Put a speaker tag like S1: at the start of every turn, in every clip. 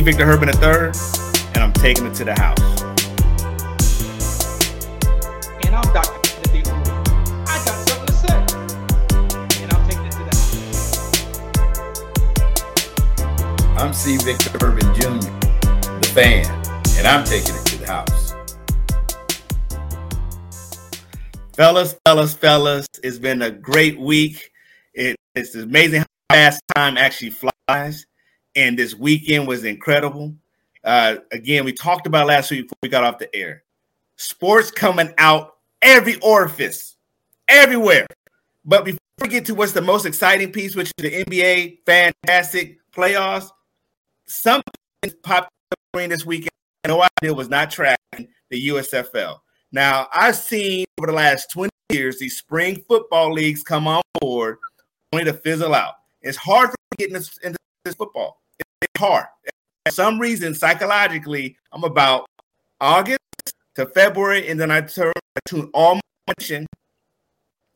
S1: Dr. C. Victor Herman III, and I'm taking it to the house.
S2: And I'm Dr. Timothy Udo. I got something to say. And I'm taking it to the house.
S3: I'm C. Victor Urban Jr., the fan, and I'm taking it to the house.
S1: Fellas, fellas, fellas, it's been a great week. It, it's amazing how fast time actually flies. And this weekend was incredible. Uh, again, we talked about last week before we got off the air. Sports coming out every orifice, everywhere. But before we get to what's the most exciting piece, which is the NBA fantastic playoffs, something popped up this weekend. No idea was not tracking the USFL. Now, I've seen over the last 20 years these spring football leagues come on board only to fizzle out. It's hard for getting into this football. Hard. For some reason, psychologically, I'm about August to February, and then I turn to all my attention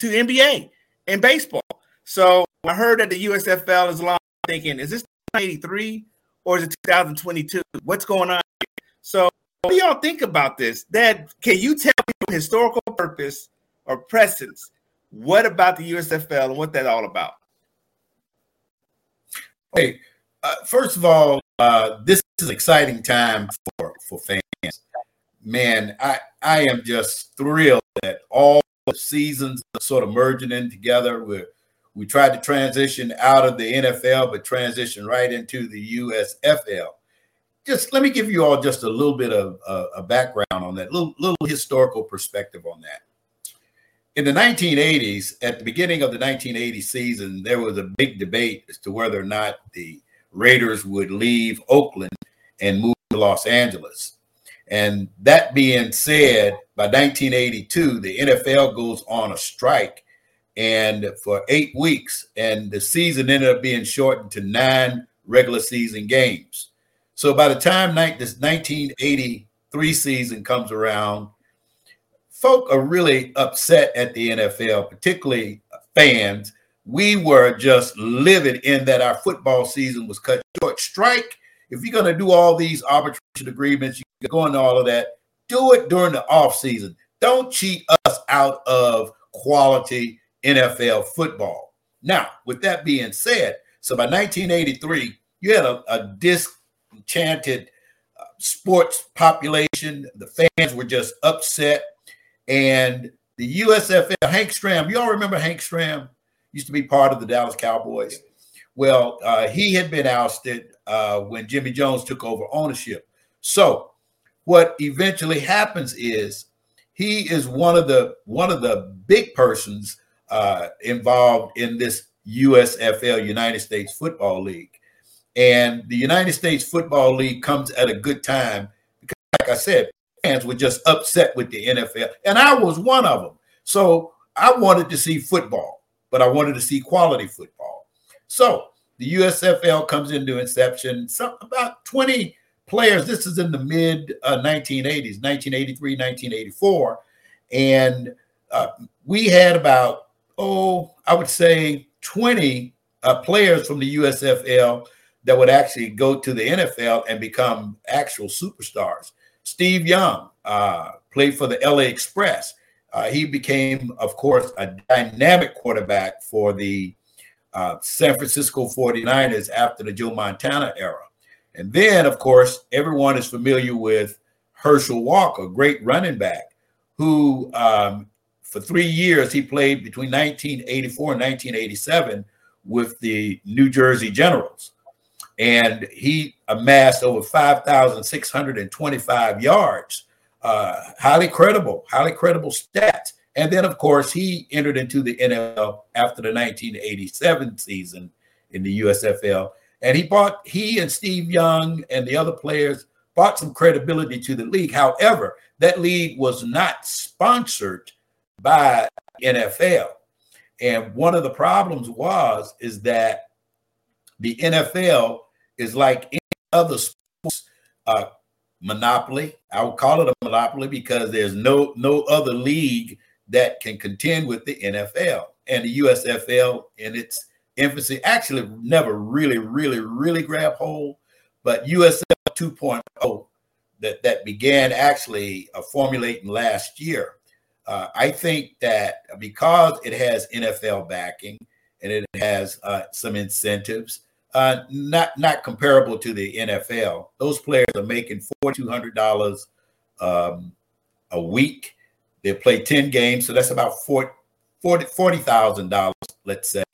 S1: to NBA and baseball. So I heard that the USFL is long thinking, is this 1983 or is it 2022? What's going on? Here? So what do y'all think about this? That can you tell me historical purpose or presence? What about the USFL and what that's all about?
S3: Hey, uh, first of all, uh, this is an exciting time for for fans. Man, I I am just thrilled that all the seasons are sort of merging in together. We we tried to transition out of the NFL, but transition right into the USFL. Just let me give you all just a little bit of uh, a background on that, little little historical perspective on that in the 1980s, at the beginning of the 1980 season, there was a big debate as to whether or not the Raiders would leave Oakland and move to Los Angeles. And that being said, by 1982, the NFL goes on a strike and for eight weeks, and the season ended up being shortened to nine regular season games. So by the time this 1983 season comes around, folk are really upset at the NFL, particularly fans. We were just livid in that our football season was cut short. Strike. If you're going to do all these arbitration agreements, you go into all of that. Do it during the off season. Don't cheat us out of quality NFL football. Now, with that being said, so by 1983, you had a, a disenchanted uh, sports population. The fans were just upset and the USFL, Hank Stram, you all remember Hank Stram? Used to be part of the Dallas Cowboys. Well, uh, he had been ousted uh, when Jimmy Jones took over ownership. So, what eventually happens is he is one of the one of the big persons uh, involved in this USFL, United States Football League, and the United States Football League comes at a good time because, like I said, fans were just upset with the NFL, and I was one of them. So I wanted to see football, but I wanted to see quality football. So the USFL comes into inception. Some about 20 players. This is in the mid uh, 1980s, 1983, 1984, and uh, we had about oh, I would say 20 uh, players from the USFL that would actually go to the NFL and become actual superstars. Steve Young uh, played for the LA Express. Uh, he became, of course, a dynamic quarterback for the uh, San Francisco 49ers after the Joe Montana era. And then, of course, everyone is familiar with Herschel Walker, a great running back, who um, for three years he played between 1984 and 1987 with the New Jersey Generals and he amassed over 5,625 yards. Uh, highly credible, highly credible stats. And then, of course, he entered into the NFL after the 1987 season in the USFL. And he bought, he and Steve Young and the other players bought some credibility to the league. However, that league was not sponsored by NFL. And one of the problems was is that the NFL is like any other sports uh, monopoly. I would call it a monopoly because there's no no other league that can contend with the NFL and the USFL in its infancy. Actually, never really, really, really grab hold. but USFL 2.0 that that began actually uh, formulating last year. Uh, I think that because it has NFL backing and it has uh, some incentives, uh, not not comparable to the NFL. Those players are making forty two hundred dollars um, a week. They play ten games, so that's about forty thousand dollars, let's say.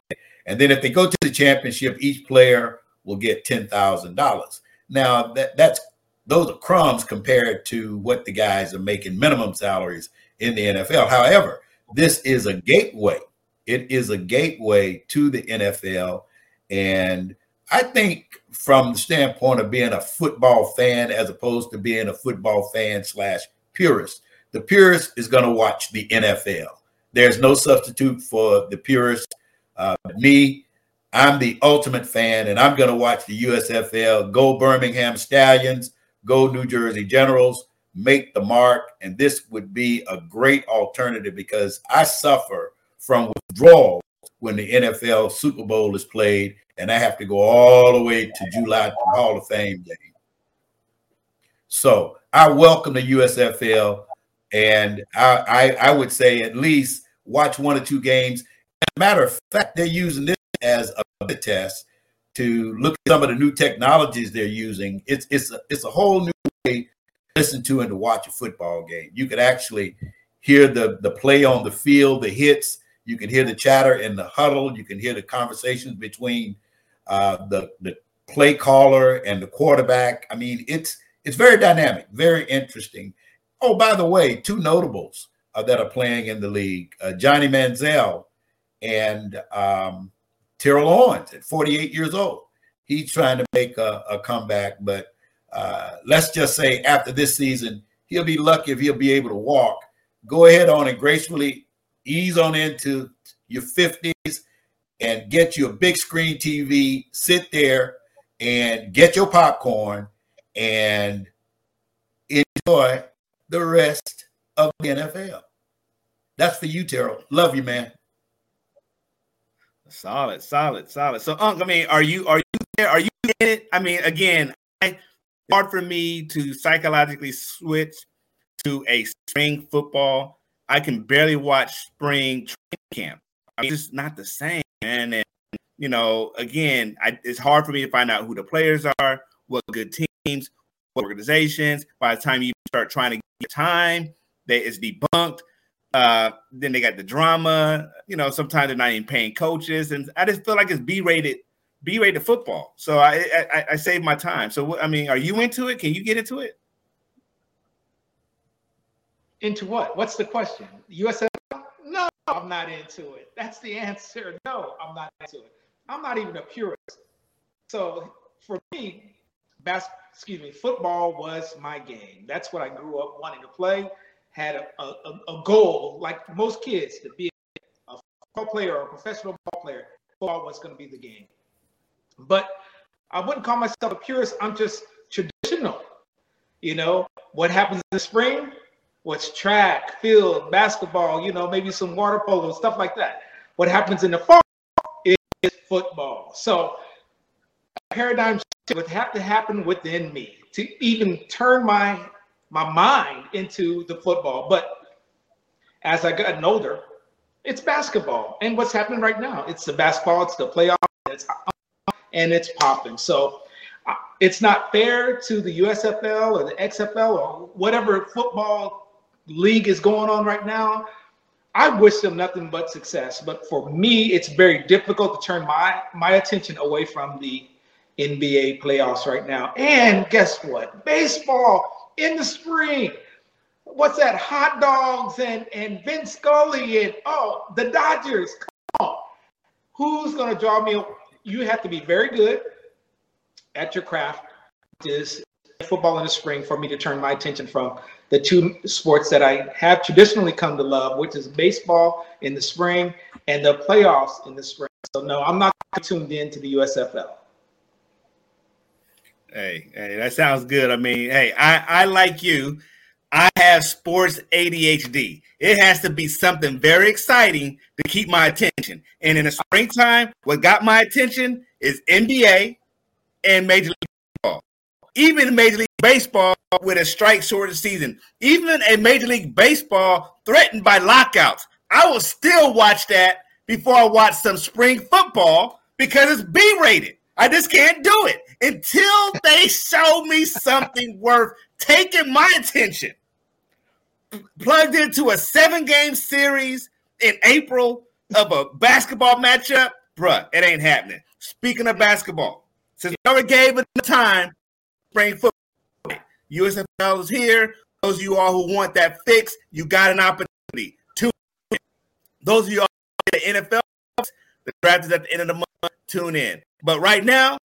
S3: And then if they go to the championship, each player will get ten thousand dollars. Now that that's those are crumbs compared to what the guys are making minimum salaries in the NFL. However, this is a gateway. It is a gateway to the NFL, and I think from the standpoint of being a football fan as opposed to being a football fan slash purist, the purist is going to watch the NFL. There's no substitute for the purist. Uh, me, I'm the ultimate fan, and I'm going to watch the USFL. Go Birmingham Stallions, go New Jersey Generals, make the mark. And this would be a great alternative because I suffer from withdrawal when the NFL Super Bowl is played and I have to go all the way to July to Hall of Fame game. So I welcome the USFL, and I, I, I would say at least watch one or two games. Matter of fact, they're using this as a test to look at some of the new technologies they're using. It's it's a, it's a whole new way to listen to and to watch a football game. You could actually hear the the play on the field, the hits. You can hear the chatter in the huddle. You can hear the conversations between uh, the the play caller and the quarterback. I mean, it's it's very dynamic, very interesting. Oh, by the way, two notables uh, that are playing in the league: uh, Johnny Manziel and um, Terrell Owens at 48 years old. He's trying to make a, a comeback, but uh, let's just say after this season, he'll be lucky if he'll be able to walk. Go ahead on and gracefully ease on into your 50s and get you a big screen TV, sit there and get your popcorn and enjoy the rest of the NFL. That's for you, Terrell. Love you, man.
S1: Solid, solid, solid. So, Unc, I mean, are you are you there? Are you in it? I mean, again, I, hard for me to psychologically switch to a spring football. I can barely watch spring training camp. I mean, it's just not the same. And, and you know, again, I, it's hard for me to find out who the players are, what good teams, what organizations. By the time you start trying to get time, that is debunked. Uh, then they got the drama. You know, sometimes they're not even paying coaches, and I just feel like it's B-rated, B-rated football. So I I, I save my time. So I mean, are you into it? Can you get into it?
S2: Into what? What's the question? USF no, I'm not into it. That's the answer. No, I'm not into it. I'm not even a purist. So for me, bas- excuse me, football was my game. That's what I grew up wanting to play. Had a, a, a goal, like most kids, to be a football player or a professional ball player. Football was going to be the game. But I wouldn't call myself a purist. I'm just traditional. You know, what happens in the spring what's track, field, basketball, you know, maybe some water polo, stuff like that. What happens in the fall is football. So paradigm shift would have to happen within me to even turn my my mind into the football. But as I gotten older, it's basketball. And what's happening right now? It's the basketball, it's the playoff, it's and it's popping. So uh, it's not fair to the USFL or the XFL or whatever football league is going on right now, I wish them nothing but success. But for me, it's very difficult to turn my my attention away from the NBA playoffs right now. And guess what? Baseball in the spring. What's that? Hot dogs and and Vin Scully and oh the Dodgers. Come on. Who's gonna draw me? You have to be very good at your craft. Is football in the spring for me to turn my attention from the two sports that I have traditionally come to love, which is baseball in the spring and the playoffs in the spring. So no, I'm not tuned in to the USFL.
S1: Hey, hey, that sounds good. I mean, hey, I, I like you. I have sports ADHD. It has to be something very exciting to keep my attention. And in the springtime, what got my attention is NBA and Major League Baseball. even Major League Baseball with a strike shortened season, even a Major League Baseball threatened by lockouts. I will still watch that before I watch some spring football because it's B rated. I just can't do it until they show me something worth taking my attention. Plugged into a seven game series in April of a basketball matchup, bruh, it ain't happening. Speaking of basketball, since already gave it the time, spring football, USFL is here. Those of you all who want that fix, you got an opportunity. Two, those of you all in the NFL, the draft is at the end of the month. Tune in. But right now,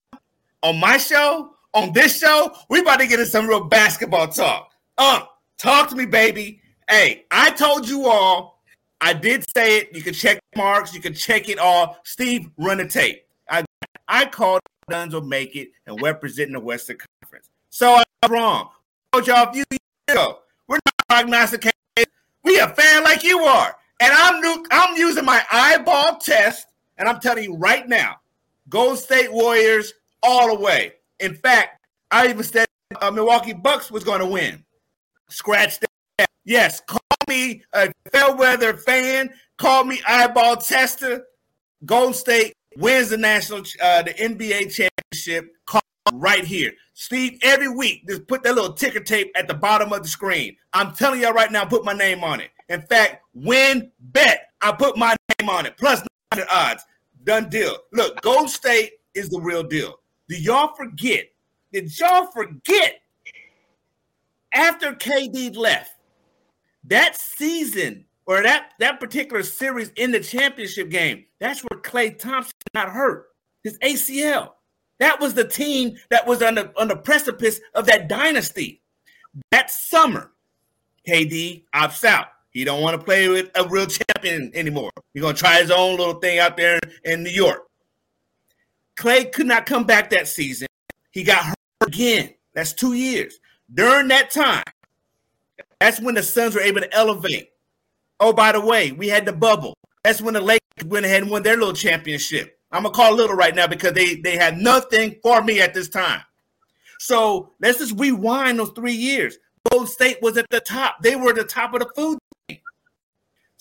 S1: on my show, on this show, we about to get into some real basketball talk. Uh, talk to me, baby. Hey, I told you all. I did say it. You can check marks. You can check it all. Steve, run the tape. I I called will make it and representing the Western Conference. So I'm wrong. I told y'all a few years ago. We're not prognosticating. We a fan like you are. And I'm new, I'm using my eyeball test, and I'm telling you right now, Gold State Warriors all the way. In fact, I even said uh, Milwaukee Bucks was going to win. Scratch that. Yes, call me a fair weather fan. Call me eyeball tester. Gold State wins the national, uh, the NBA championship. Call right here. Steve, every week, just put that little ticker tape at the bottom of the screen. I'm telling y'all right now, put my name on it. In fact, win bet. I put my name on it. Plus 900 odds. Done deal. Look, Gold State is the real deal. Do y'all forget? Did y'all forget after KD left that season or that that particular series in the championship game? That's where Klay Thompson got hurt, his ACL. That was the team that was on the on the precipice of that dynasty. That summer, KD opts out. He don't want to play with a real champion anymore. He's gonna try his own little thing out there in New York. Klay could not come back that season. He got hurt again. That's two years. During that time, that's when the Suns were able to elevate. Oh, by the way, we had the bubble. That's when the Lakers went ahead and won their little championship. I'm gonna call little right now because they they had nothing for me at this time. So let's just rewind those three years. Gold State was at the top. They were the top of the food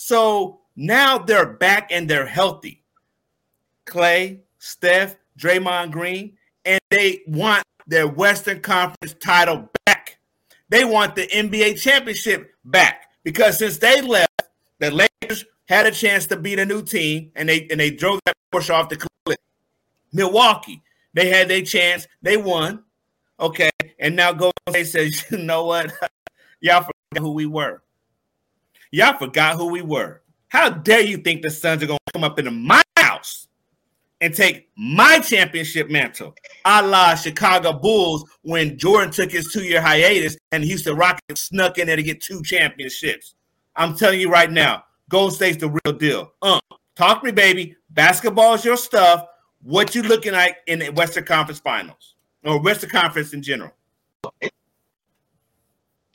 S1: so now they're back and they're healthy. Klay, Steph, Draymond Green, and they want their Western Conference title back. They want the NBA championship back because since they left, the Lakers had a chance to beat a new team and they and they drove that Porsche off the cliff. Milwaukee, they had their chance, they won. Okay, and now Golden State says, you know what? Y'all forgot who we were. Y'all forgot who we were. How dare you think the Suns are to come up into my house and take my championship mantle, a la Chicago Bulls when Jordan took his two year hiatus and Houston Rockets snuck in there to get two championships. I'm telling you right now, Gold State's the real deal. Uh, talk to me, baby. Basketball is your stuff. What you looking like in the Western Conference Finals or Western Conference in general?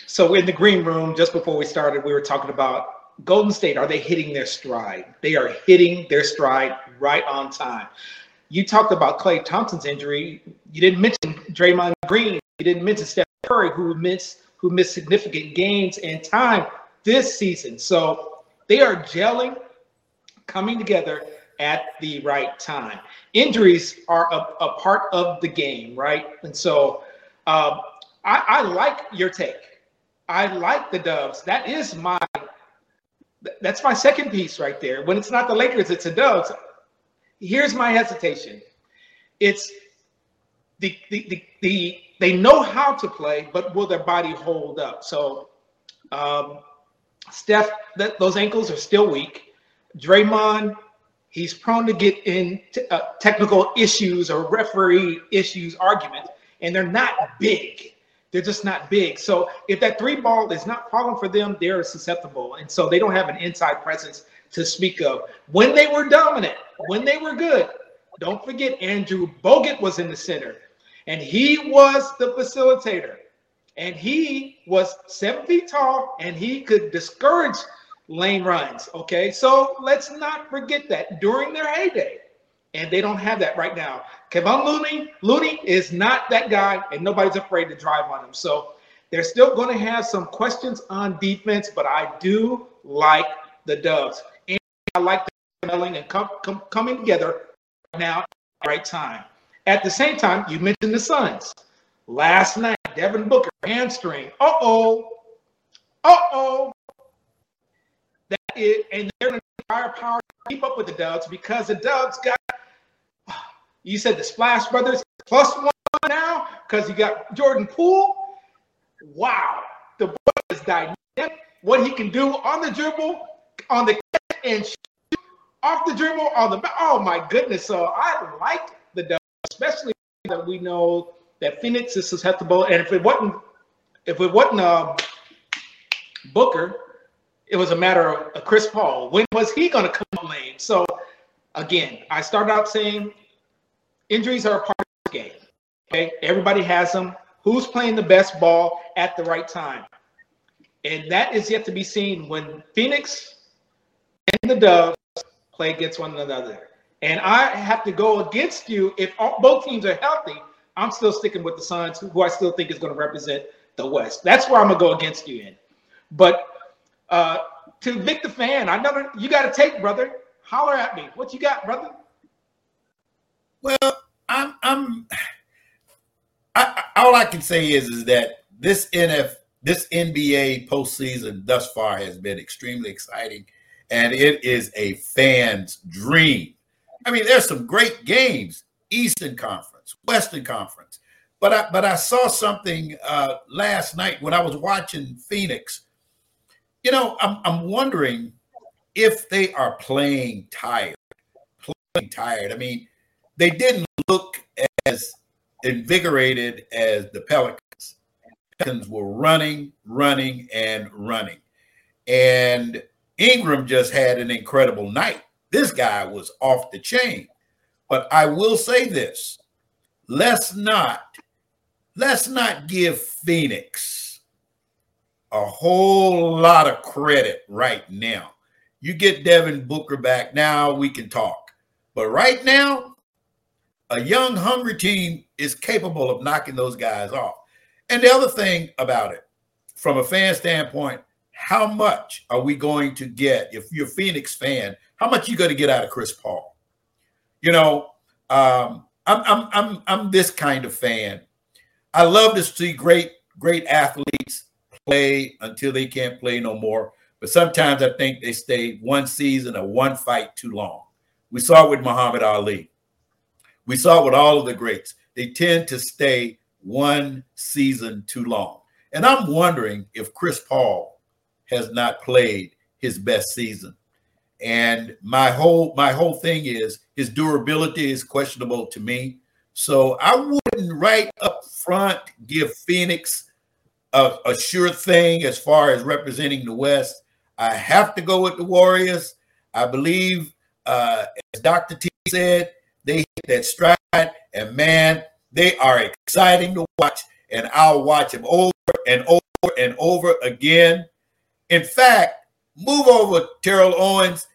S2: So in the green room, just before we started, we were talking about Golden State. Are they hitting their stride? They are hitting their stride right on time. You talked about Klay Thompson's injury. You didn't mention Draymond Green. You didn't mention Steph Curry, who missed who missed significant gains and time this season. So they are gelling, coming together at the right time. Injuries are a, a part of the game, right? And so um, I, I like your take. I like the Dubs. That is my that's my second piece right there. When it's not the Lakers, it's the Dubs. Here's my hesitation. It's the the the, the they know how to play, but will their body hold up? So um, Steph, that those ankles are still weak. Draymond, he's prone to get in t- uh, technical issues or referee issues arguments, and they're not big. They're just not big. So if that three ball is not falling for them, they're susceptible. And so they don't have an inside presence to speak of. When they were dominant, when they were good, don't forget Andrew Bogut was in the center and he was the facilitator. And he was seven feet tall and he could discourage lane runs. Okay. So let's not forget that during their heyday, And they don't have that right now. Kevon Looney, Looney is not that guy, and nobody's afraid to drive on him. So they're still going to have some questions on defense, but I do like the Dubs. And I like the melding and com- com- coming together now at the right time. At the same time, you mentioned the Suns. Last night, Devin Booker, hamstring. Uh oh. Uh oh. Is, and they're going to firepower to keep up with the Dubs because the Dubs got, you said the Splash Brothers plus one now because you got Jordan Poole. Wow. The boy is dynamic. What he can do on the dribble, on the catch, and shoot off the dribble, on the Oh, my goodness. So I like the Dubs, especially that we know that Phoenix is susceptible. And if it wasn't, if it wasn't uh, Booker, it was a matter of uh, Chris Paul. When was he going to come lane? So again, I started out saying injuries are a part of the game. Okay, everybody has them. Who's playing the best ball at the right time? And that is yet to be seen when Phoenix and the Dubs play against one another. And I have to go against you if all, both teams are healthy. I'm still sticking with the Suns, who I still think is going to represent the West. That's where I'm gonna go against you in. But uh, to Vic the fan, I know you got to take, brother. Holler at me. What you got, brother?
S3: Well, I'm I'm I, all I can say is is that this NF this NBA postseason thus far has been extremely exciting, and it is a fan's dream. I mean, there's some great games, Eastern Conference, Western Conference, but I but I saw something uh, last night when I was watching Phoenix. You know, I'm I'm wondering if they are playing tired, playing tired. I mean, they didn't look as invigorated as the Pelicans. Pelicans were running, running, and running. And Ingram just had an incredible night. This guy was off the chain. But I will say this let's not let's not give Phoenix a whole lot of credit right now. You get Devin Booker back now, we can talk. But right now, a young, hungry team is capable of knocking those guys off. And the other thing about it, from a fan standpoint, how much are we going to get if you're a Phoenix fan? How much you going to get out of Chris Paul? You know, um, I'm I'm I'm I'm this kind of fan. I love to see great great athletes play until they can't play no more. But sometimes I think they stay one season or one fight too long. We saw it with Muhammad Ali. We saw it with all of the greats. They tend to stay one season too long. And I'm wondering if Chris Paul has not played his best season. And my whole my whole thing is his durability is questionable to me. So I wouldn't right up front give Phoenix a, a sure thing as far as representing the West. I have to go with the Warriors. I believe, uh, as Dr. T said, they hit that stride, and man, they are exciting to watch. And I'll watch them over and over and over again. In fact, move over Terrell Owens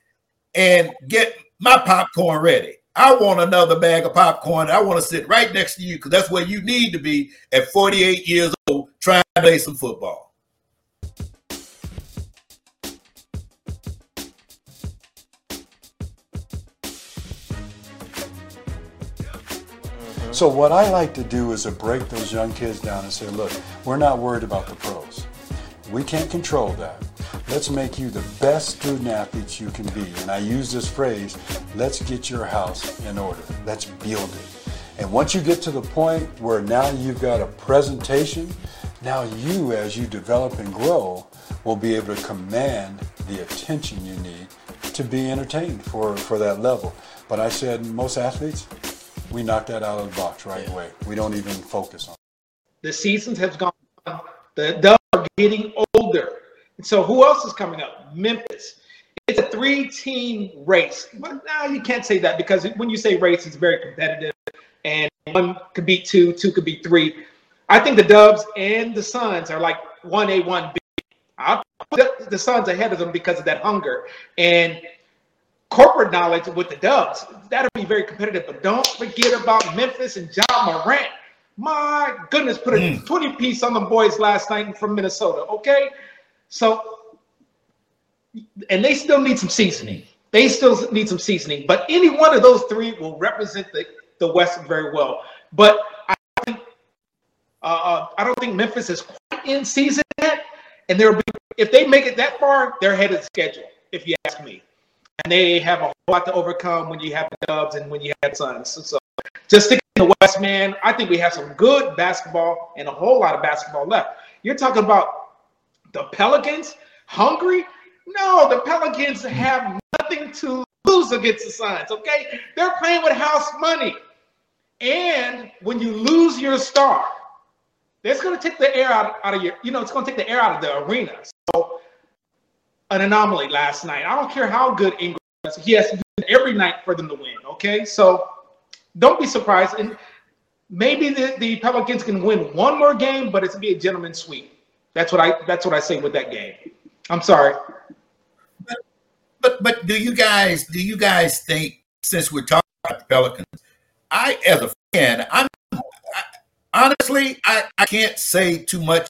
S3: and get my popcorn ready. I want another bag of popcorn. I want to sit right next to you because that's where you need to be at 48 years old trying to play some football.
S4: So what I like to do is to break those young kids down and say, look, we're not worried about the pros. We can't control that. Let's make you the best student athletes you can be. And I use this phrase, let's get your house in order. Let's build it. And once you get to the point where now you've got a presentation, now you, as you develop and grow, will be able to command the attention you need to be entertained for, for that level. But I said most athletes, we knock that out of the box right away. We don't even focus on it.
S2: The seasons have gone on. The Dubs are getting older. So who else is coming up? Memphis. It's a three-team race. Now you can't say that because when you say race, it's very competitive, and one could beat two, two could beat three. I think the Dubs and the Suns are like one A, one B. I'll put the Suns ahead of them because of that hunger. And corporate knowledge with the Dubs. That'll be very competitive. But don't forget about Memphis and Ja Morant. My goodness, put a mm. 20 piece on the boys last night from Minnesota. Okay. So, and they still need some seasoning. They still need some seasoning. But any one of those three will represent the, the West very well. But I think uh, uh I don't think Memphis is quite in season yet. And there'll be if they make it that far, they're ahead of schedule, if you ask me. And they have a lot to overcome when you have the Dubs and when you have Suns. So, so just sticking in the West, man, I think we have some good basketball and a whole lot of basketball left. You're talking about the Pelicans hungry? No, the Pelicans have nothing to lose against the Suns. Okay, they're playing with house money, and when you lose your star, that's going to take the air out, out of your, you know, it's going to take the air out of the arena. So, an anomaly last night. I don't care how good Ingram is. He has to do every night for them to win. Okay. So, don't be surprised. And maybe the, the Pelicans can win one more game, but it's going to be a gentleman's sweep. That's what I that's what I say with that game. I'm sorry.
S3: But, but but do you guys do you guys think since we're talking about the Pelicans, I as a fan, I'm honestly, I, I can't say too much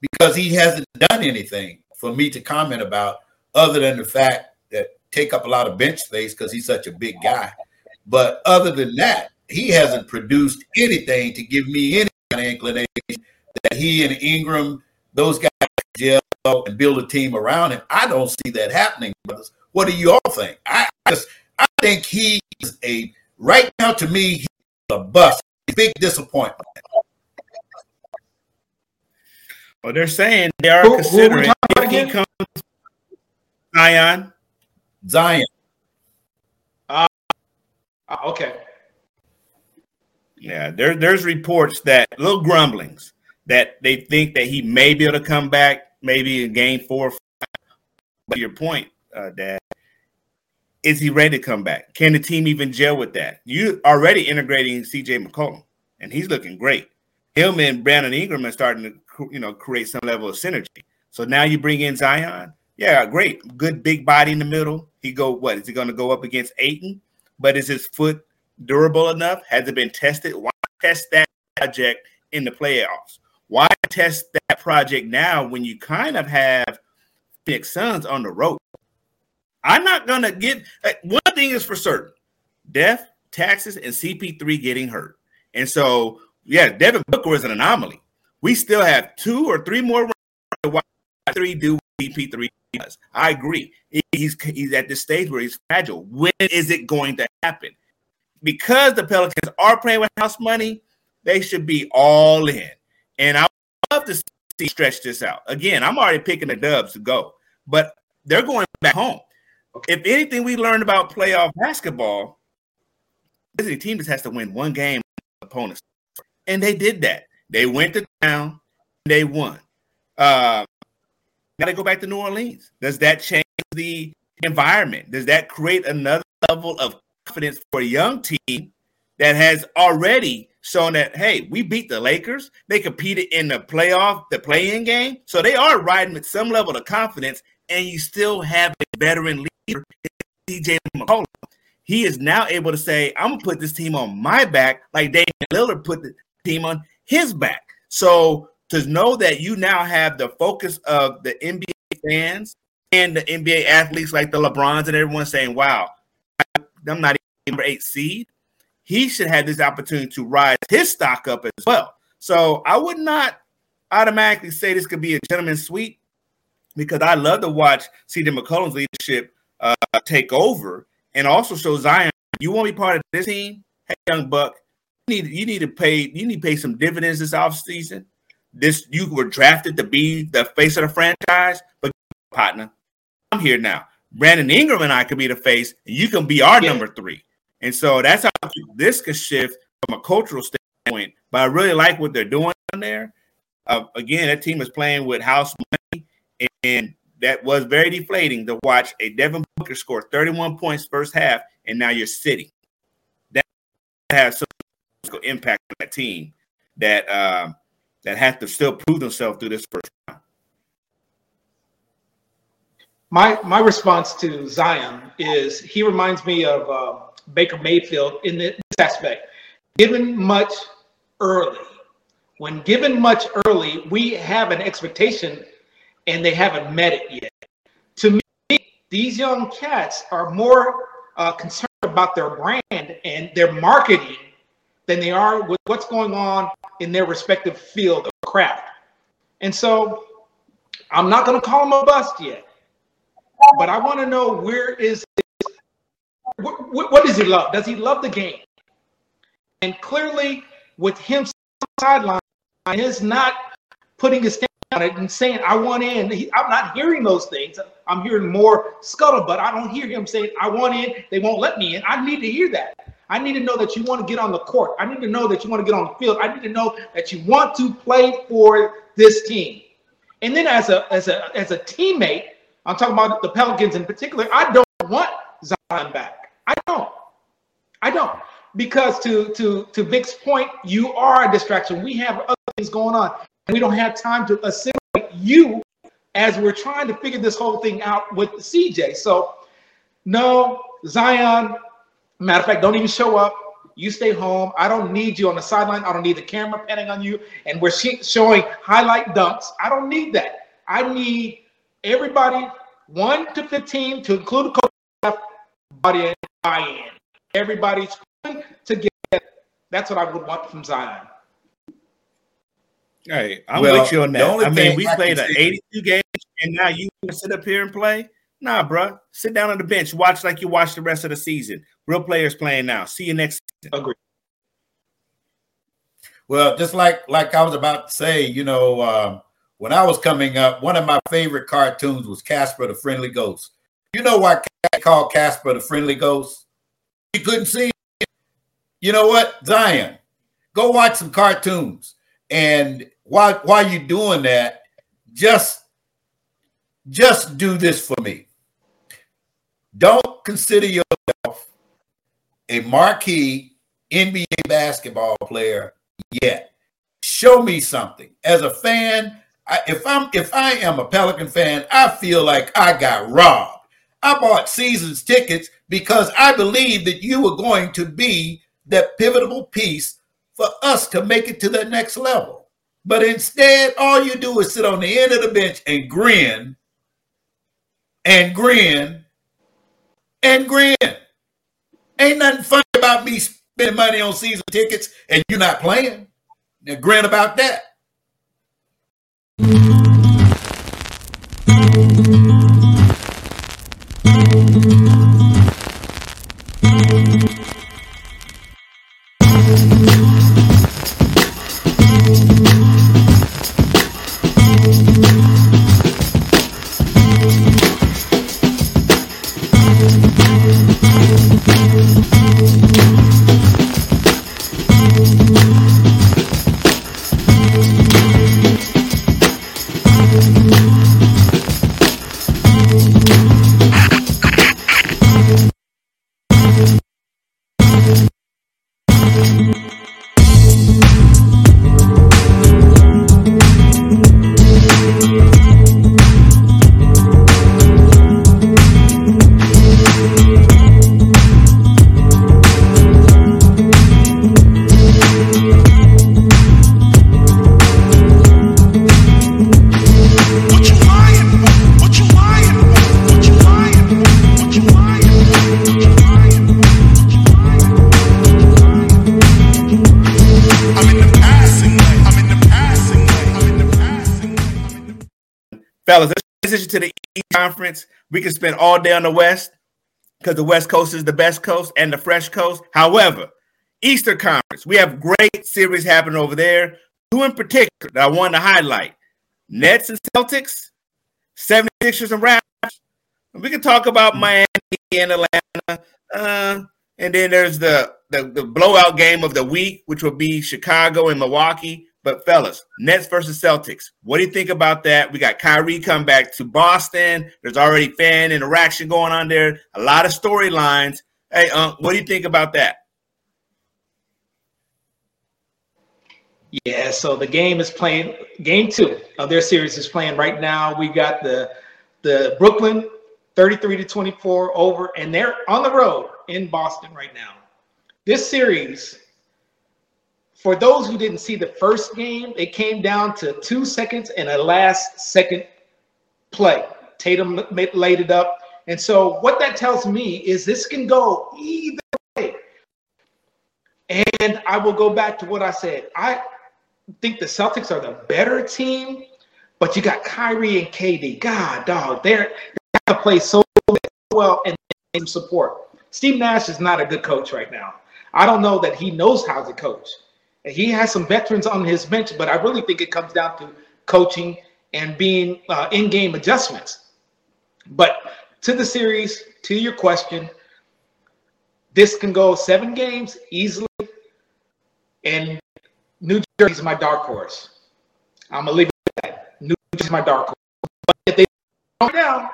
S3: because he hasn't done anything for me to comment about other than the fact that take up a lot of bench space because he's such a big guy. But other than that, he hasn't produced anything to give me any kind of inclination that he and Ingram, those guys, gel and build a team around him. I don't see that happening. What do you all think? I just, I think he is a right now to me he's a bust big disappointment.
S1: Well, they're saying they are who, considering who if he comes Zion.
S3: Zion.
S2: Uh, okay.
S1: Yeah, there, there's reports that little grumblings that they think that he may be able to come back, maybe in game four. or five. But your point, uh, Dad, is he ready to come back? Can the team even gel with that? You already integrating CJ McCollum, and he's looking great. Him and Brandon Ingram are starting to you know create some level of synergy. So now you bring in Zion. Yeah, great. Good big body in the middle. He go what? Is he going to go up against Ayton? But is his foot durable enough? Has it been tested? Why test that project in the playoffs? Why test that project now when you kind of have Phoenix Suns on the rope? I'm not gonna get uh, one thing is for certain: death, taxes, and CP3 getting hurt. And so, yeah, Devin Booker is an anomaly. We still have two or three more to watch. three do CP3 does. I agree. He's he's at this stage where he's fragile. When is it going to happen? Because the Pelicans are playing with house money, they should be all in. And I love to see stretch this out. Again, I'm already picking the dubs to go, but they're going back home. If anything we learned about playoff basketball, the team just has to win one game opponents. And they did that. They went to town, they won. Uh, got to go back to New Orleans. Does that change the environment? Does that create another level of confidence for a young team that has already shown that hey, we beat the Lakers. They competed in the playoff, the play-in game, so they are riding with some level of confidence. And you still have a veteran leader, CJ McCollum. He is now able to say, I'm gonna put this team on my back, like Damian Lillard put the team on his back. So to know that you now have the focus of the NBA fans and the NBA athletes like the LeBrons and everyone saying, Wow, I'm not even number eight seed. He should have this opportunity to rise his stock up as well. So I would not automatically say this could be a gentleman's sweep because I love to watch CJ McCollum's leadership uh, take over and also show Zion you want to be part of this team. Hey, young buck, you need you need to pay you need to pay some dividends this offseason. This you were drafted to be the face of the franchise, but partner, I'm here now. Brandon Ingram and I could be the face, and you can be our yeah. number three. And so that's how this could shift from a cultural standpoint. But I really like what they're doing there. Uh, again, that team is playing with house money, and that was very deflating to watch a Devin Booker score 31 points first half, and now you're sitting. That has some impact on that team that um, that has to still prove themselves through this first round.
S2: My my response to Zion is he reminds me of uh, Baker Mayfield in this aspect. Given much early, when given much early, we have an expectation, and they haven't met it yet. To me, these young cats are more uh, concerned about their brand and their marketing than they are with what's going on in their respective field of craft. And so I'm not going to call him a bust yet, but I want to know where is what, what does he love? Does he love the game? And clearly, with him sideline, is not putting his stamp on it and saying, I want in. He, I'm not hearing those things. I'm hearing more scuttlebutt. I don't hear him saying, I want in. They won't let me in. I need to hear that. I need to know that you want to get on the court. I need to know that you want to get on the field. I need to know that you want to play for this team. And then as a as a as a teammate, I'm talking about the Pelicans in particular. I don't want Zion back. I don't. I don't because to to to Vic's point, you are a distraction. We have other things going on, and we don't have time to assimilate you as we're trying to figure this whole thing out with CJ. So, no, Zion. Matter of fact, don't even show up. You stay home. I don't need you on the sideline. I don't need the camera panning on you, and we're showing highlight dunks. I don't need that. I need everybody, one to fifteen, to include coach, body buy-in. Everybody's together. That's what I would want from Zion.
S1: Hey, I'm well, with you on that. I mean, we I played an 82 games, and now you sit up here and play. Nah, bro. Sit down on the bench. Watch like you watch the rest of the season. Real players playing now. See you next season.
S2: Agree.
S3: Well, just like like I was about to say, you know, um, when I was coming up, one of my favorite cartoons was Casper the Friendly Ghost. You know why I called Casper the Friendly Ghost? You couldn't see him. You know what, Zion? Go watch some cartoons, and while while you're doing that, just just do this for me. Don't consider yourself a marquee NBA basketball player yet. Show me something. As a fan, I, if I'm if I am a Pelican fan, I feel like I got robbed. I bought seasons tickets because I believed that you were going to be that pivotal piece for us to make it to the next level. But instead, all you do is sit on the end of the bench and grin and grin and grin. Ain't nothing funny about me spending money on season tickets and you not playing. Now grin about that.
S1: To the East Conference. We can spend all day on the West because the West Coast is the best coast and the fresh coast. However, Eastern Conference, we have great series happening over there. Two in particular that I want to highlight Nets and Celtics, 76ers and Raptors. We can talk about Miami and Atlanta. Uh, and then there's the, the, the blowout game of the week, which will be Chicago and Milwaukee. But fellas, Nets versus Celtics. What do you think about that? We got Kyrie come back to Boston. There's already fan interaction going on there. A lot of storylines. Hey, um, what do you think about that?
S2: Yeah, so the game is playing. Game two of their series is playing right now. We got the the Brooklyn 33 to 24 over, and they're on the road in Boston right now. This series, for those who didn't see the first game, it came down to two seconds and a last second play. Tatum laid it up. And so, what that tells me is this can go either way. And I will go back to what I said. I think the Celtics are the better team, but you got Kyrie and KD. God, dog, they're they have to play so well and support. Steve Nash is not a good coach right now. I don't know that he knows how to coach. He has some veterans on his bench, but I really think it comes down to coaching and being uh, in-game adjustments. But to the series, to your question, this can go seven games easily, and New Jersey is my dark horse. I'm gonna leave it at that. New Jersey is my dark horse. But if they go down,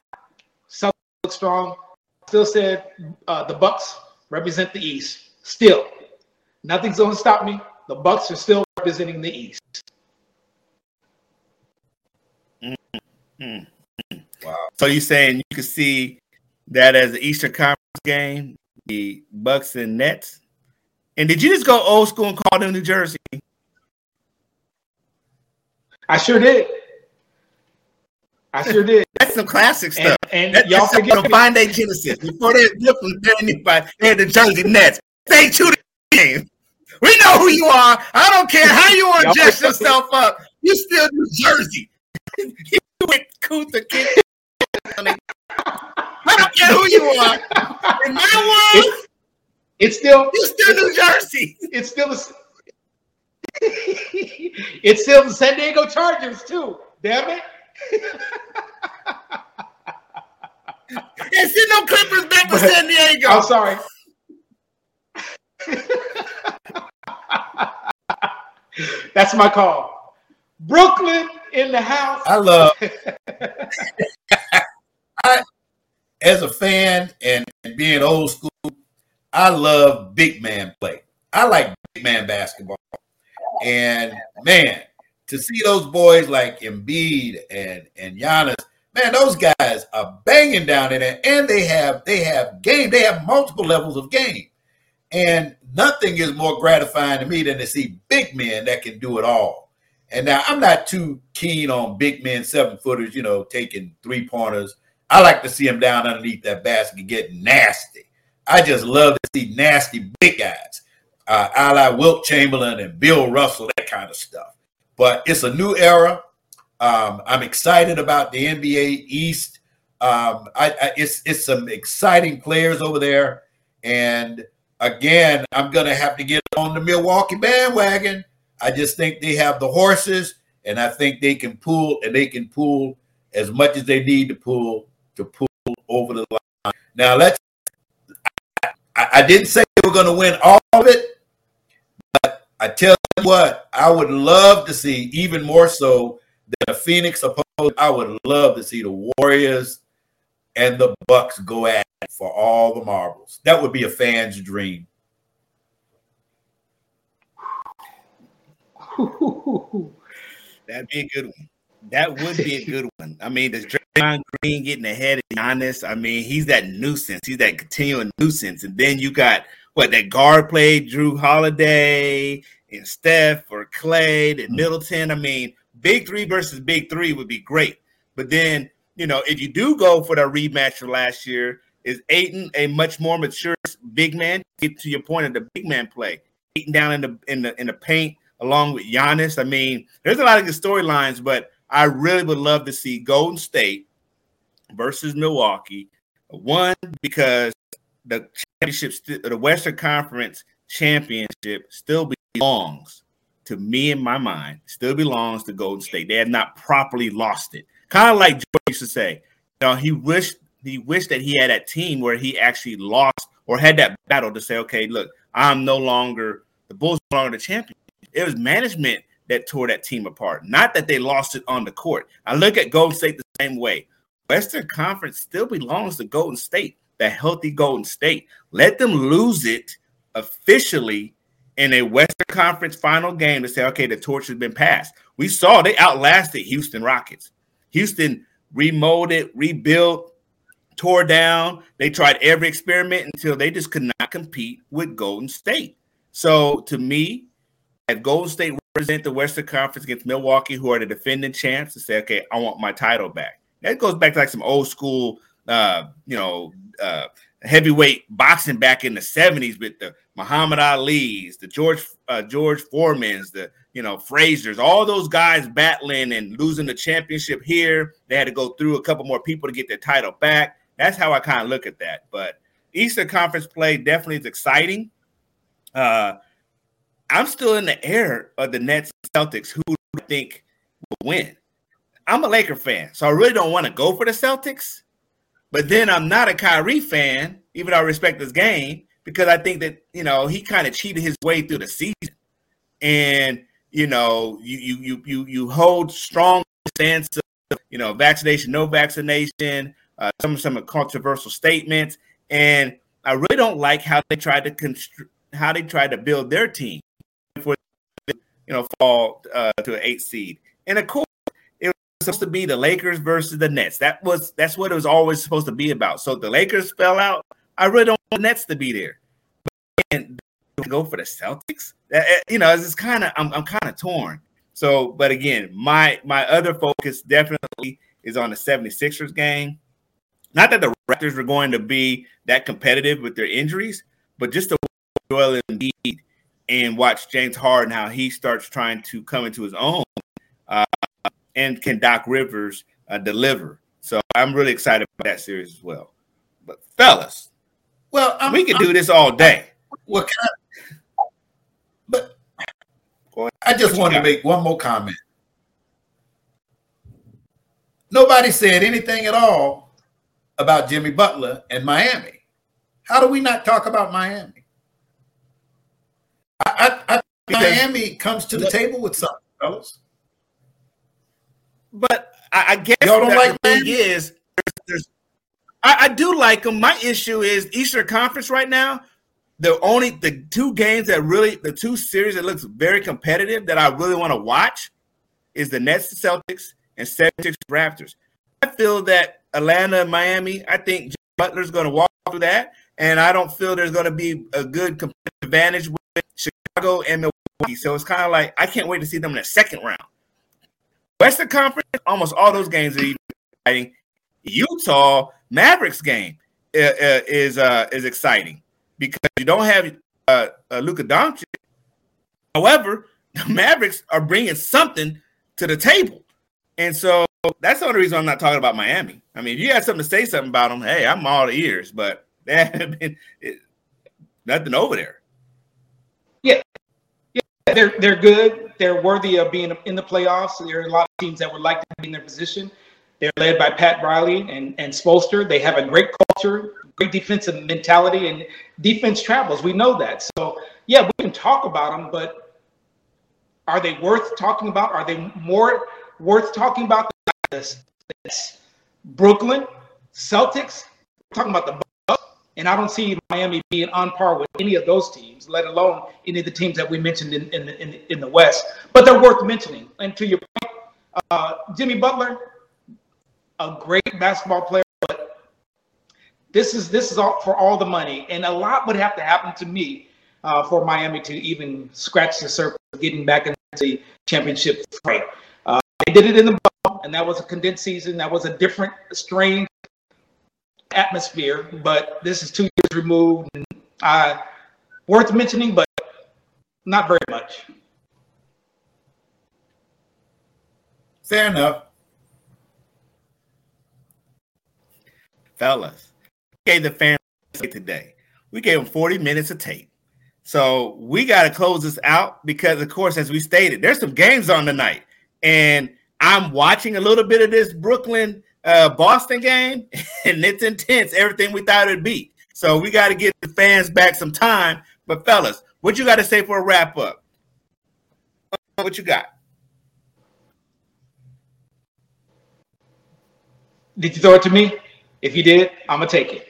S2: South looks strong. Still said uh, the Bucks represent the East. Still, nothing's gonna stop me. The Bucks are still representing the East.
S1: Mm-hmm. Wow. So you're saying you can see that as the Eastern Conference game, the Bucks and Nets. And did you just go old school and call them New Jersey?
S2: I sure did. I sure did.
S1: That's some classic stuff.
S2: And, and y'all forget
S1: from Find Day Genesis before they different than anybody. They had the Jersey Nets. Stay to game. We know who you are. I don't care how you want to dress yourself up. You still New Jersey. you went Kunta Kinte I don't care who you are. In my world,
S2: it's, it's still
S1: you still New Jersey.
S2: It's still a, it's still the San Diego Chargers too. Damn it.
S1: and send no Clippers back to San Diego.
S2: I'm sorry. That's my call. Brooklyn in the house.
S3: I love. I, as a fan and, being old school, I love big man play. I like big man basketball. And man, to see those boys like Embiid and and Giannis, man, those guys are banging down in there, and they have they have game. They have multiple levels of game, and nothing is more gratifying to me than to see big men that can do it all. And now I'm not too keen on big men, seven footers, you know, taking three pointers. I like to see them down underneath that basket getting nasty. I just love to see nasty big guys, uh, a la Wilt Chamberlain and Bill Russell, that kind of stuff. But it's a new era. Um, I'm excited about the NBA East. Um, I, I, it's it's some exciting players over there, and again, I'm gonna have to get on the Milwaukee bandwagon. I just think they have the horses, and I think they can pull, and they can pull as much as they need to pull to pull over the line. Now let's. I, I didn't say they were going to win all of it, but I tell you what, I would love to see even more so than a Phoenix opponent. I would love to see the Warriors and the Bucks go at it for all the marbles. That would be a fan's dream.
S1: That'd be a good one. That would be a good one. I mean, does Draymond Green getting ahead of Giannis? I mean, he's that nuisance. He's that continuing nuisance. And then you got what that guard play, Jrue Holiday and Steph or Klay and mm-hmm. Middleton. I mean, big three versus big three would be great. But then, you know, if you do go for the rematch from last year, is Ayton a much more mature big man? Get to your point of the big man play. Ayton down in the in the in the paint along with Giannis. I mean, there's a lot of good storylines, but I really would love to see Golden State versus Milwaukee. One because the championship, the Western Conference championship, still belongs to me in my mind. Still belongs to Golden State. They have not properly lost it. Kind of like Joe used to say, you know, he wished he wished that he had that team where he actually lost or had that battle to say, okay, look, I'm no longer the Bulls, no longer the champion. It was management that tore that team apart, not that they lost it on the court. I look at Golden State the same way. Western Conference still belongs to Golden State, the healthy Golden State. Let them lose it officially in a Western Conference final game to say, okay, the torch has been passed. We saw they outlasted Houston Rockets. Houston remolded, rebuilt, tore down. They tried every experiment until they just could not compete with Golden State. So to me, at Golden State represent the Western Conference against Milwaukee, who are the defending champs, to say, okay, I want my title back. That goes back to like some old school, uh, you know, uh, heavyweight boxing back in the 70s with the Muhammad Ali's, the George uh, George Foreman's, the you know Frazier's, all those guys battling and losing the championship here. They had to go through a couple more people to get their title back. That's how I kind of look at that. But Eastern Conference play definitely is exciting. Uh, I'm still in the air of the Nets Celtics. Who do I think will win? I'm a Laker fan, so I really don't want to go for the Celtics. But then I'm not a Kyrie fan, even though I respect his game, because I think that you know he kind of cheated his way through the season, and you know you you you you you hold strong stance of you know vaccination, no vaccination, uh, some some controversial statements, and I really don't like how they tried to constru- how they tried to build their team for you know fall uh, to an eight seed, and of course it was supposed to be the Lakers versus the Nets. That was that's what it was always supposed to be about. So the Lakers fell out. I really don't want the Nets to be there. And go for the Celtics. You know, it's kind of I'm, I'm kind of torn. So, but again, my my other focus definitely is on the 76ers game. Not that the Raptors are going to be that competitive with their injuries, but just to Joel Embiid and watch James Harden how he starts trying to come into his own. Uh, and can Doc Rivers uh, deliver? So I'm really excited about that series as well. But fellas, well, I'm, we could I'm, do this all day.
S3: What kind? Of, but I just want to make one more comment. Nobody said anything at all about Jimmy Butler and Miami. How do we not talk about Miami? I, I, I Miami comes to the table with something, fellas.
S1: But I, I guess y'all don't like the thing is there's, there's I, I, do like them. My issue is Eastern Conference right now. The only the two games that really the two series that looks very competitive that I really want to watch is the Nets Celtics and 76 Raptors. I feel that Atlanta and Miami, I think Butler's going to walk through that. And I don't feel there's going to be a good competitive advantage with Chicago and Milwaukee. So it's kind of like I can't wait to see them in the second round. Western Conference, almost all those games are exciting. Utah Mavericks game uh, uh, is uh, is exciting because you don't have uh, uh, Luka Doncic. However, the Mavericks are bringing something to the table, and so that's the only reason I'm not talking about Miami. I mean, if you have something to say something about them, hey, I'm all ears. But that nothing over there.
S2: Yeah, yeah, they're they're good they're worthy of being in the playoffs. There are a lot of teams that would like to be in their position. They're led by Pat Riley and, and Spoelstra. They have a great culture, great defensive mentality, and defense travels. We know that. So, yeah, we can talk about them, but are they worth talking about? Are they more worth talking about than? Brooklyn, Celtics, We're talking about the Bucks, and I don't see Miami being on par with any of those teams, let alone any of the teams that we mentioned in, in, in, in the West. But they're worth mentioning. And to your point, uh, Jimmy Butler, a great basketball player, but this is this is all for all the money. And a lot would have to happen to me uh, for Miami to even scratch the surface of getting back into the championship fray. Uh, they did it in the bubble, and that was a condensed season. That was a different, strange atmosphere, but this is two years removed. And, uh, worth mentioning, but not very much.
S3: Fair enough.
S1: Fellas, gave the fans today. We gave them 40 minutes of tape. So we got to close this out because, of course, as we stated, there's some games on tonight. And I'm watching a little bit of this Brooklyn uh, Boston game, and it's intense. Everything we thought it'd be. So we got to get the fans back some time. But fellas, what you got to say for a wrap up? What you got?
S2: Did you throw it to me? If you did, I'm gonna take it.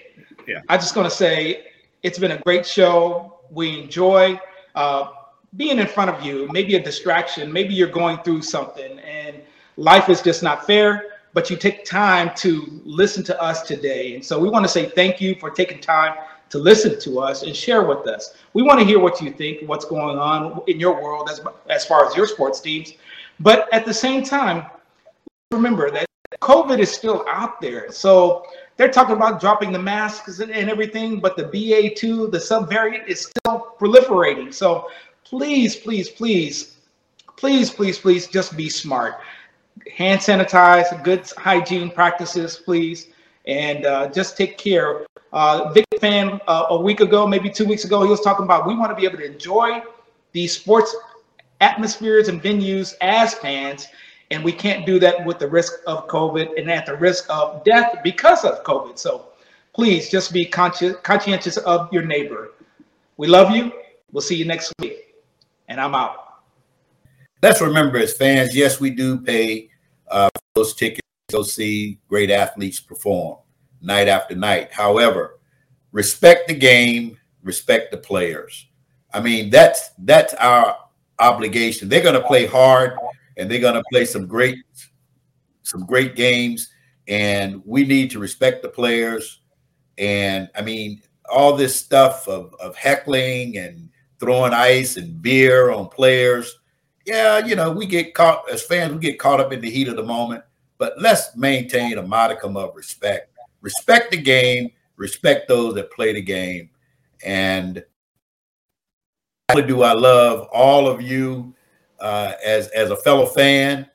S1: Yeah.
S2: I'm just gonna say it's been a great show. We enjoy uh, being in front of you. Maybe a distraction. Maybe you're going through something, and life is just not fair but you take time to listen to us today. And so we want to say thank you for taking time to listen to us and share with us. We want to hear what you think, what's going on in your world as, as far as your sports teams. But at the same time, remember that COVID is still out there. So they're talking about dropping the masks and everything, but the BA2, the subvariant, is still proliferating. So please, please, please, please, please, please just be smart. Hand sanitize, good hygiene practices, please, and uh, just take care. Uh, Vic Fan uh, a week ago, maybe two weeks ago, he was talking about we want to be able to enjoy these sports atmospheres and venues as fans and we can't do that with the risk of COVID and at the risk of death because of COVID. So please just be conscientious of your neighbor. We love you. We'll see you next week. And I'm out.
S3: Let's remember as fans, yes, we do pay uh, those tickets go see great athletes perform night after night. However, respect the game, respect the players. I mean, that's that's our obligation. They're going to play hard and they're going to play some great some great games and we need to respect the players. And i mean all this stuff of, of heckling and throwing ice and beer on players yeah you know we get caught as fans we get caught up in the heat of the moment but let's maintain a modicum of respect. Respect the game respect those that play the game. And do i love all of you uh, as as a fellow fan.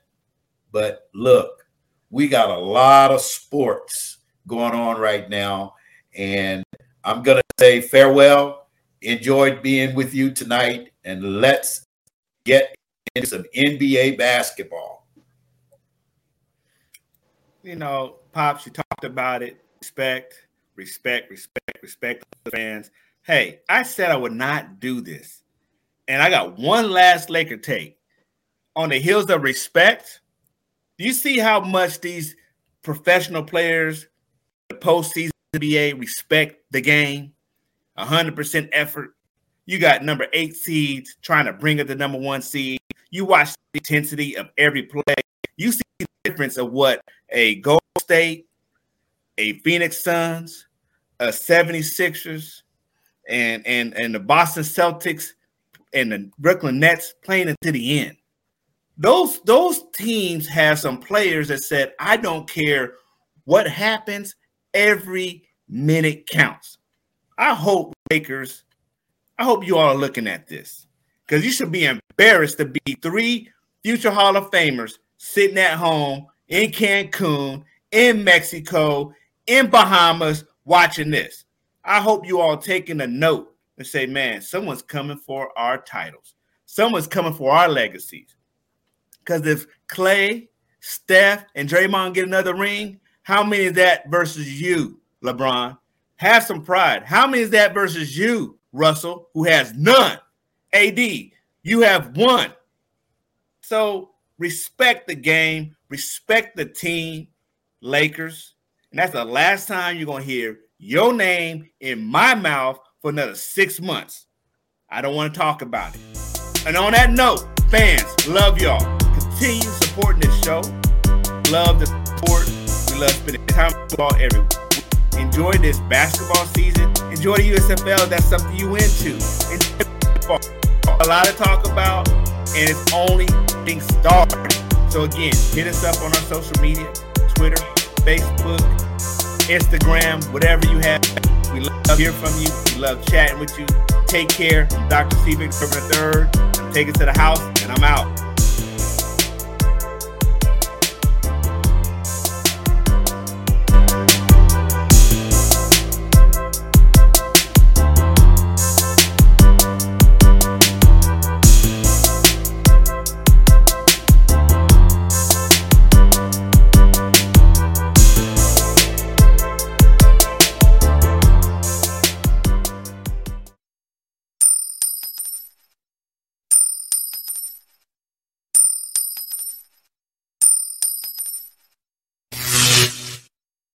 S3: But look, we got a lot of sports going on right now, and I'm gonna say farewell. Enjoyed being with you tonight, and let's get into some NBA basketball.
S1: You know, pops, you talked about it. Respect, respect, respect, respect the fans. Hey, I said I would not do this. And I got one last Laker take on the heels of respect, do you see how much these professional players, the postseason NBA, respect the game? 100% effort. You got number eight seeds trying to bring up the number one seed. You watch the intensity of every play. You see the difference of what a Gold State, a Phoenix Suns, a 76ers, and, and, and the Boston Celtics and the Brooklyn Nets playing into the end those those teams have some players that said, I don't care what happens, every minute counts. I hope Lakers, I hope you all are looking at this because you should be embarrassed to be three future Hall of Famers sitting at home in Cancun, in Mexico, in Bahamas watching this. I hope you all taking a note and say, man, someone's coming for our titles. Someone's coming for our legacies. Because if Klay, Steph, and Draymond get another ring, how many is that versus you, LeBron? Have some pride. How many is that versus you, Russell, who has none? AD, you have one. So respect the game, respect the team, Lakers. And that's the last time you're going to hear your name in my mouth for another six months. I don't want to talk about it. And on that note, fans, love y'all continue supporting this show. Love the support. We love spending time with ball every week. Enjoy this basketball season. Enjoy the USFL. That's something you into. It's a lot to talk about, and it's only getting started. So again, hit us up on our social media: Twitter, Facebook, Instagram, whatever you have. We love hearing from you. We love chatting with you. Take care. Dr. Stephen, the third. Take us to the house, and I'm out.